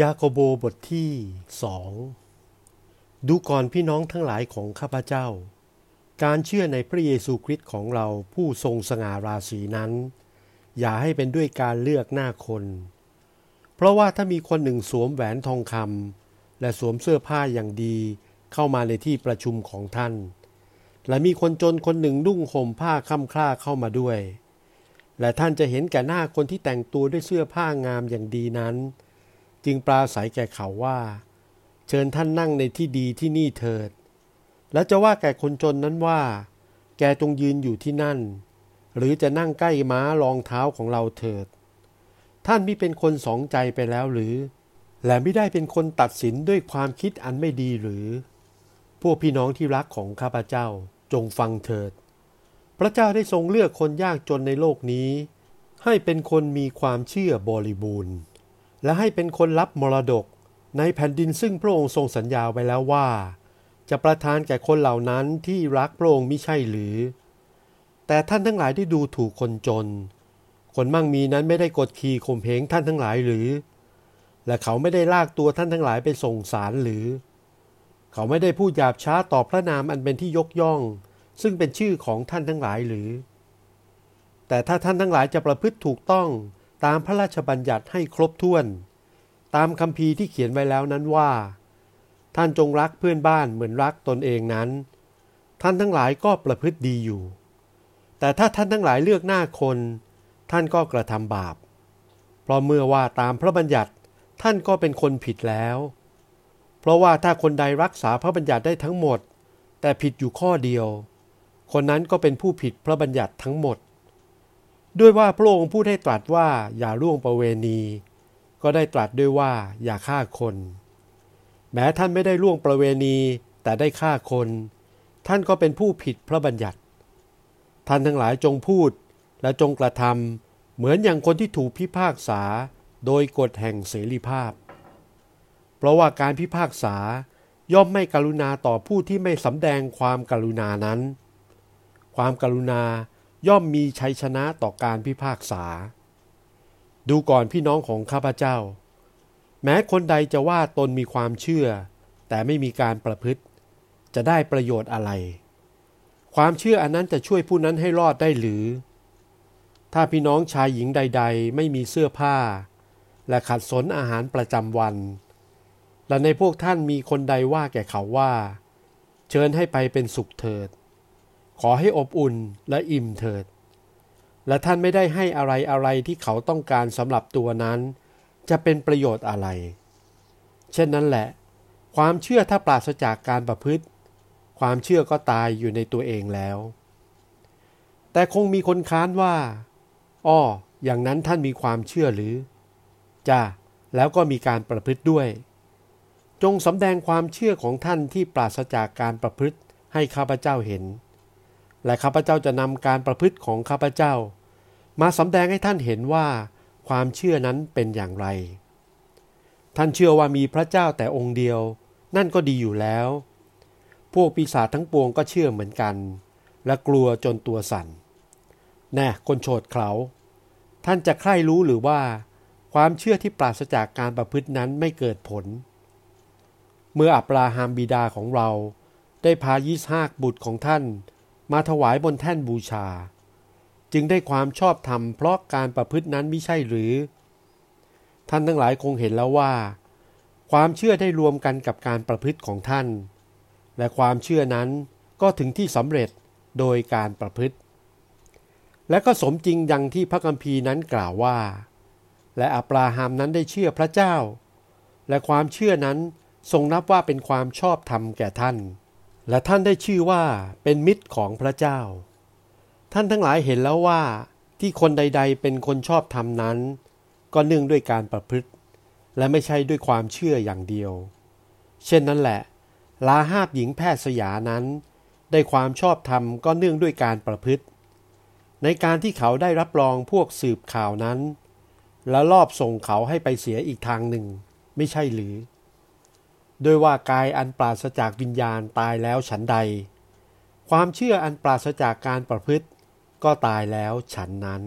ยาโคโบบทที่สองดูก่อนพี่น้องทั้งหลายของข้าพเจ้า การเชื่อในพระเยซูคริสต์ของเราผู้ทรงสง่าราศีนั้น อย่าให้เป็นด้วยการเลือกหน้าคน เพราะว่าถ้ามีคนหนึ่งสวมแหวนทองคำและสวมเสื้อผ้าอย่างดีเข้ามาในที่ประชุมของท่าน และมีคนจนคนหนึ่งนุ่งห่มผ้าค่ำคล้าเข้ามาด้วย และท่านจะเห็นแก่หน้าคนที่แต่งตัวด้วยเสื้อผ้างามอย่างดีนั้น จึงปราศัยแก่เขาว่า เชิญท่านนั่งในที่ดีที่นี่เถิด แล้วจะว่าแก่คนจนนั้นว่า แกจงยืนอยู่ที่นั่น หรือจะนั่งใกล้ม้ารองเท้าของเราเถิด ท่านมิเป็นคนสองใจไปแล้วหรือ และไม่ได้เป็นคนตัดสินด้วยความคิดอันไม่ดีหรือ พวกพี่น้องที่รักของข้าพเจ้าจงฟังเถิด พระเจ้าได้ทรงเลือกคนยากจนในโลกนี้ ให้เป็นคนมีความเชื่อบริบูรณ์ และให้เป็นคนรับมรดกในแผ่นดินซึ่งพระองค์ทรงสัญญาไว้แล้วว่า จะประทานแก่คนเหล่านั้นที่รักพระองค์มิใช่หรือ แต่ท่านทั้งหลายได้ดูถูกคนจน คนมั่งมีนั้นไม่ได้กดขี่ข่มเหงท่านทั้งหลายหรือ และเขาไม่ได้ลากตัวท่านทั้งหลายไปส่งสารหรือ เขาไม่ได้พูดหยาบช้าต่อพระนามอันเป็นที่ยกย่อง ซึ่งเป็นชื่อของท่านทั้งหลายหรือ แต่ถ้าท่านทั้งหลายจะประพฤติถูกต้อง ตามพระราชบัญญัติให้ครบถ้วน ตามคำพีที่เขียนไว้แล้วนั้นว่า ท่านจงรักเพื่อนบ้านเหมือนรักตนเองนั้น ท่านทั้งหลายก็ประพฤติดีอยู่ แต่ถ้าท่านทั้งหลายเลือกหน้าคน ท่านก็กระทำบาป เพราะเมื่อว่าตามพระบัญญัติท่านก็เป็นคนผิดแล้ว เพราะว่าถ้าคนใดรักษาพระบัญญัติได้ทั้งหมด แต่ผิดอยู่ข้อเดียว คนนั้นก็เป็นผู้ผิดพระบัญญัติทั้งหมด ด้วยว่าพระองค์พูดให้ตรัสว่าอย่าล่วงประเวณี ก็ได้ตรัสด้วยว่าอย่าฆ่าคน แม้ท่านไม่ได้ล่วงประเวณีแต่ได้ฆ่าคน ท่านก็เป็นผู้ผิดพระบัญญัติ ท่านทั้งหลายจงพูดและจงกระทำเหมือนอย่างคนที่ถูกพิพากษาโดยกฎแห่งเสรีภาพ เพราะว่าการพิพากษาย่อมไม่กรุณาต่อผู้ที่ไม่สำแดงความกรุณานั้น ความกรุณา ย่อมมีชัยชนะต่อการพิพากษา ดูก่อนพี่น้องของข้าพเจ้า แม้คนใดจะว่าตนมีความเชื่อ แต่ไม่มีการประพฤติ จะได้ประโยชน์อะไร ความเชื่ออันนั้นจะช่วยผู้นั้นให้รอดได้หรือ ถ้าพี่น้องชายหญิงใด ๆ ไม่มีเสื้อผ้า และขัดสนอาหารประจำวัน และในพวกท่านมีคนใดว่าแก่เขาว่า เชิญให้ไปเป็นสุขเถิด ขอให้อบอุ่นและอิ่มเถิด และท่านไม่ได้ให้อะไรอะไรที่เขาต้องการสำหรับตัวนั้น จะเป็นประโยชน์อะไร เช่นนั้นแหละ ความเชื่อถ้าปราศจากการประพฤติ ความเชื่อก็ตายอยู่ในตัวเองแล้ว แต่คงมีคนค้านว่า อ้อ อย่างนั้นท่านมีความเชื่อหรือ จ้าแล้วก็มีการประพฤติด้วย จงสำแดงความเชื่อของท่านที่ปราศจากการประพฤติให้ข้าพเจ้าเห็น และข้าพเจ้าจะนำการประพฤติของข้าพเจ้า มาสำแดงให้ท่านเห็นว่า ความเชื่อนั้นเป็นอย่างไร ท่านเชื่อว่ามีพระเจ้าแต่องค์เดียว นั่นก็ดีอยู่แล้ว พวกปีศาจทั้งปวงก็เชื่อเหมือนกัน และกลัวจนตัวสั่นแน่คนโฉดเขาท่านจะใคร่รู้หรือว่า ความเชื่อที่ปราศจากการประพฤตินั้นไม่เกิดผล เมื่ออับราฮัมบิดาของเรา ได้พายิสฮากบุตรของท่าน มาถวายบนแท่นบูชา จึงได้ความชอบธรรมเพราะการประพฤตินั้นไม่ใช่หรือ ท่านทั้งหลายคงเห็นแล้วว่า ความเชื่อได้รวมกันกับการประพฤติของท่าน และความเชื่อนั้นก็ถึงที่สำเร็จโดยการประพฤติ และก็สมจริงดังที่พระคัมภีร์นั้นกล่าวว่า และอับราฮัมนั้นได้เชื่อพระเจ้า และความเชื่อนั้นทรงนับว่าเป็นความชอบธรรมแก่ท่าน และท่านได้ชื่อว่าเป็นมิตรของพระเจ้า ท่านทั้งหลายเห็นแล้วว่าที่คนใด ๆ เป็นคนชอบธรรมนั้น ก็เนื่องด้วยการประพฤติ และไม่ใช่ด้วยความเชื่ออย่างเดียว เช่นนั้นแหละ ลาหาบหญิงแพทย์สยานั้น ได้ความชอบธรรมก็เนื่องด้วยการประพฤติ ในการที่เขาได้รับรองพวกสืบข่าวนั้น และลอบส่งเขาให้ไปเสียอีกทางหนึ่ง ไม่ใช่หรือ โดยว่ากายอันปราศจากวิญญาณตายแล้วฉันใด ความเชื่ออันปราศจากการประพฤติ ก็ตายแล้วฉันนั้น